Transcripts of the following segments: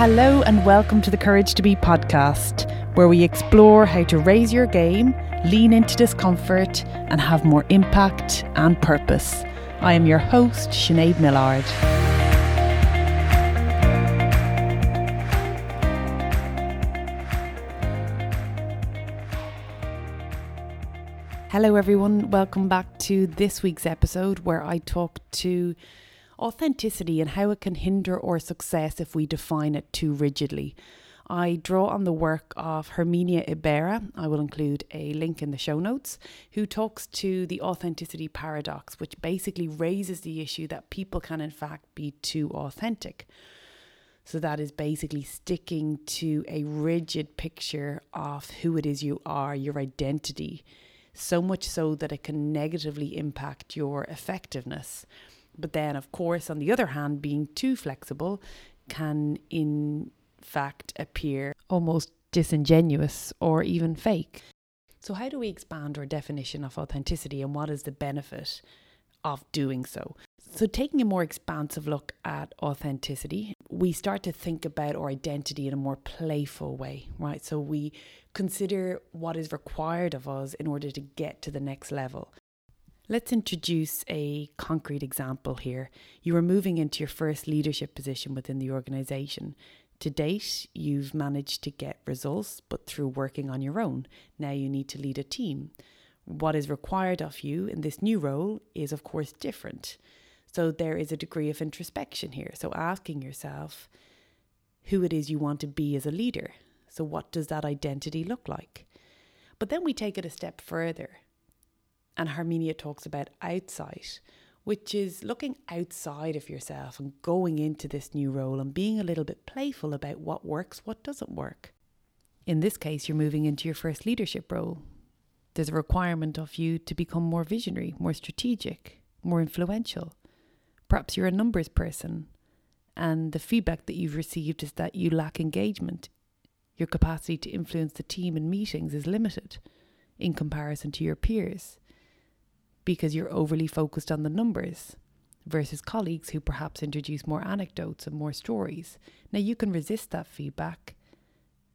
Hello, and welcome to the Courage to Be podcast, where we explore how to raise your game, lean into discomfort, and have more impact and purpose. I am your host, Sinead Millard. Hello, everyone. Welcome back to this week's episode where I talk to authenticity and how it can hinder our success if we define it too rigidly. I draw on the work of Herminia Ibarra, I will include a link in the show notes, who talks to the authenticity paradox, which basically raises the issue that people can, in fact, be too authentic. So, that is basically sticking to a rigid picture of who it is you are, your identity so much so that it can negatively impact your effectiveness. But then, of course, on the other hand, being too flexible can, in fact, appear almost disingenuous or even fake. So, how do we expand our definition of authenticity and what is the benefit of doing so? So, taking a more expansive look at authenticity, we start to think about our identity in a more playful way, right? So, we consider what is required of us in order to get to the next level. Let's introduce a concrete example here. You are moving into your first leadership position within the organization. To date, you've managed to get results, but through working on your own. Now you need to lead a team. What is required of you in this new role is, of course, different. So there is a degree of introspection here. So asking yourself who it is you want to be as a leader. So, what does that identity look like? But then we take it a step further. And Herminia talks about outside, which is looking outside of yourself and going into this new role and being a little bit playful about what works, what doesn't work. In this case, you're moving into your first leadership role. There's a requirement of you to become more visionary, more strategic, more influential. Perhaps you're a numbers person, and the feedback that you've received is that you lack engagement your capacity to influence the team in meetings is limited in comparison to your peers because you're overly focused on the numbers versus colleagues who perhaps introduce more anecdotes and more stories. Now, you can resist that feedback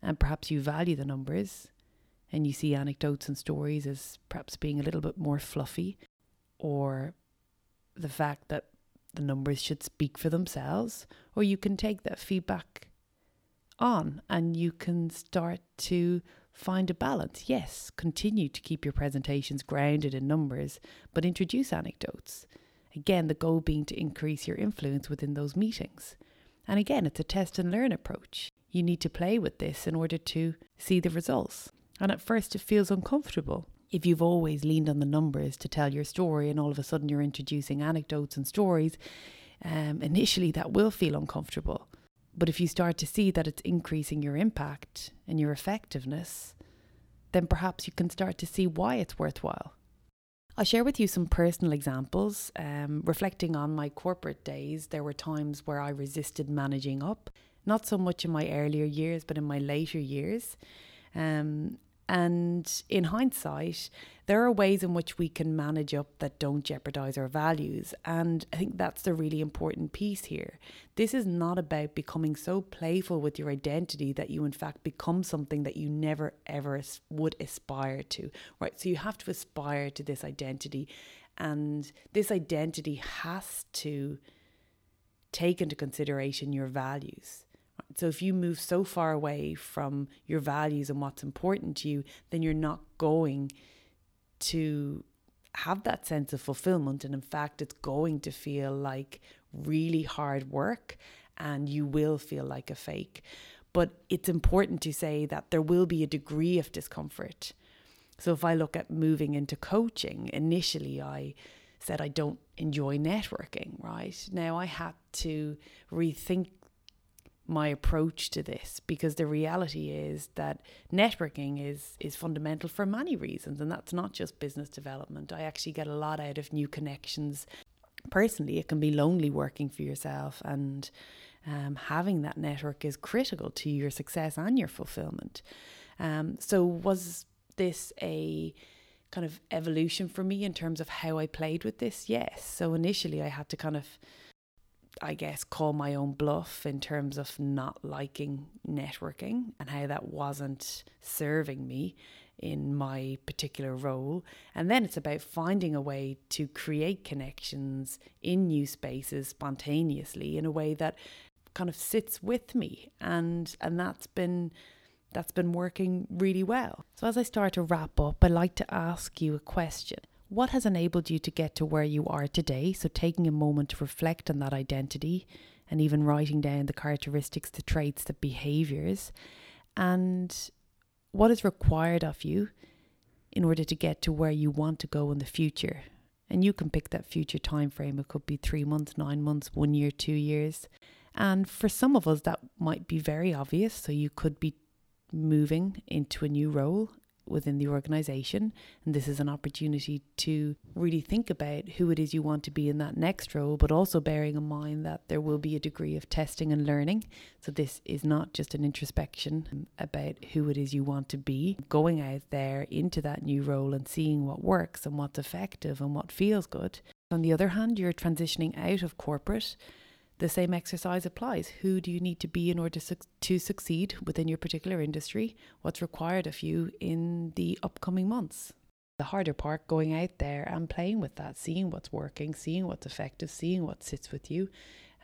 and perhaps you value the numbers and you see anecdotes and stories as perhaps being a little bit more fluffy or the fact that the numbers should speak for themselves, or you can take that feedback on and you can start to find a balance. Yes, continue to keep your presentations grounded in numbers, but introduce anecdotes. Again, the goal being to increase your influence within those meetings. And again, it's a test and learn approach. You need to play with this in order to see the results. And at first, it feels uncomfortable. If you've always leaned on the numbers to tell your story and all of a sudden you're introducing anecdotes and stories, um, initially that will feel uncomfortable. But if you start to see that it's increasing your impact and your effectiveness, then perhaps you can start to see why it's worthwhile. I'll share with you some personal examples. Um, reflecting on my corporate days, there were times where I resisted managing up, not so much in my earlier years, but in my later years. Um, and in hindsight, there are ways in which we can manage up that don't jeopardize our values. And I think that's the really important piece here. This is not about becoming so playful with your identity that you, in fact, become something that you never ever would aspire to, right? So you have to aspire to this identity. And this identity has to take into consideration your values. So if you move so far away from your values and what's important to you, then you're not going to have that sense of fulfillment. And in fact, it's going to feel like really hard work and you will feel like a fake. But it's important to say that there will be a degree of discomfort. So if I look at moving into coaching, initially I said I don't enjoy networking, right? Now I had to rethink my approach to this because the reality is that networking is is fundamental for many reasons and that's not just business development. I actually get a lot out of new connections. Personally it can be lonely working for yourself and um, having that network is critical to your success and your fulfillment. Um, so was this a kind of evolution for me in terms of how i played with this? Yes. So initially i had to kind of I guess, call my own bluff in terms of not liking networking and how that wasn't serving me in my particular role. And then it's about finding a way to create connections in new spaces spontaneously in a way that kind of sits with me. And and that's been that's been working really well. So as I start to wrap up, I'd like to ask you a question. What has enabled you to get to where you are today? So taking a moment to reflect on that identity and even writing down the characteristics, the traits, the behaviors. And what is required of you in order to get to where you want to go in the future. And you can pick that future time frame. It could be three months, nine months, one year, two years. And for some of us, that might be very obvious. So you could be moving into a new role within the organization. And this is an opportunity to really think about who it is you want to be in that next role, but also bearing in mind that there will be a degree of testing and learning. So this is not just an introspection about who it is you want to be, going out there into that new role and seeing what works and what's effective and what feels good. On the other hand, you're transitioning out of corporate the same exercise applies. Who do you need to be in order to, to succeed within your particular industry? What's required of you in the upcoming months? The harder part, going out there and playing with that, seeing what's working, seeing what's effective, seeing what sits with you,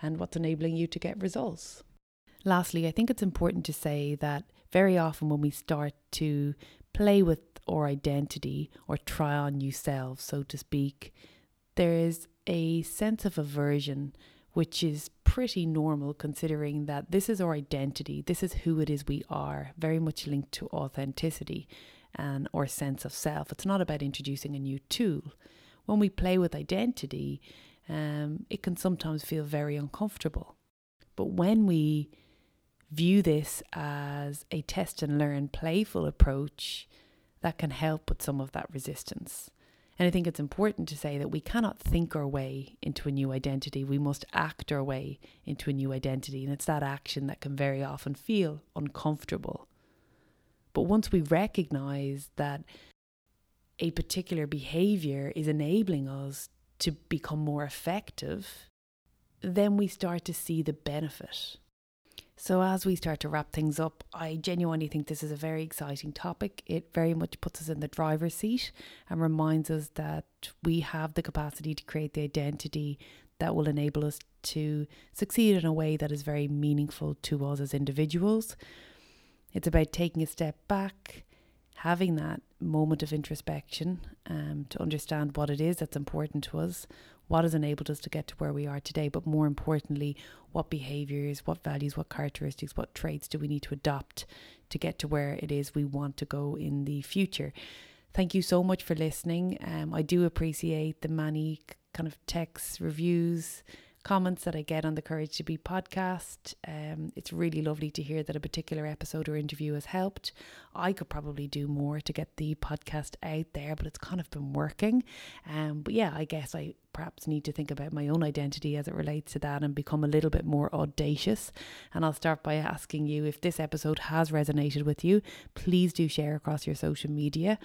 and what's enabling you to get results. Lastly, I think it's important to say that very often when we start to play with our identity or try on new selves, so to speak, there is a sense of aversion which is pretty normal considering that this is our identity, this is who it is we are, very much linked to authenticity and our sense of self. It's not about introducing a new tool. When we play with identity, um, it can sometimes feel very uncomfortable. But when we view this as a test and learn playful approach, that can help with some of that resistance. And I think it's important to say that we cannot think our way into a new identity. We must act our way into a new identity. And it's that action that can very often feel uncomfortable. But once we recognize that a particular behavior is enabling us to become more effective, then we start to see the benefit. So, as we start to wrap things up, I genuinely think this is a very exciting topic. It very much puts us in the driver's seat and reminds us that we have the capacity to create the identity that will enable us to succeed in a way that is very meaningful to us as individuals. It's about taking a step back, having that moment of introspection um, to understand what it is that's important to us, what has enabled us to get to where we are today, but more importantly, what behaviors, what values, what characteristics, what traits do we need to adopt to get to where it is we want to go in the future. Thank you so much for listening. Um, I do appreciate the many kind of texts, reviews, comments that I get on the Courage to Be podcast. Um, it's really lovely to hear that a particular episode or interview has helped. I could probably do more to get the podcast out there, but it's kind of been working. Um, but yeah, I guess I perhaps need to think about my own identity as it relates to that and become a little bit more audacious. And I'll start by asking you if this episode has resonated with you, please do share across your social media.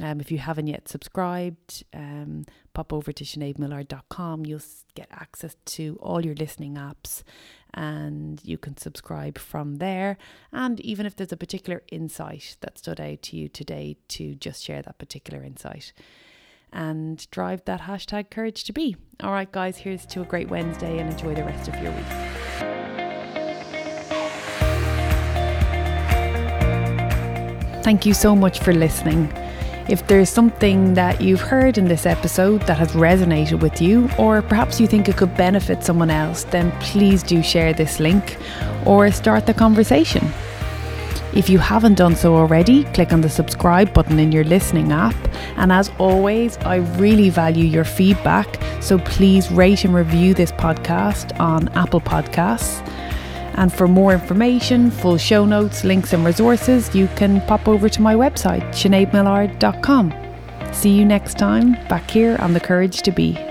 Um, if you haven't yet subscribed, um, pop over to sineadmillard.com. You'll get access to all your listening apps and you can subscribe from there. And even if there's a particular insight that stood out to you today, to just share that particular insight and drive that hashtag courage to be. All right, guys, here's to a great Wednesday and enjoy the rest of your week. Thank you so much for listening. If there's something that you've heard in this episode that has resonated with you, or perhaps you think it could benefit someone else, then please do share this link or start the conversation. If you haven't done so already, click on the subscribe button in your listening app. And as always, I really value your feedback, so please rate and review this podcast on Apple Podcasts. And for more information, full show notes, links, and resources, you can pop over to my website, sineadmillard.com. See you next time back here on The Courage to Be.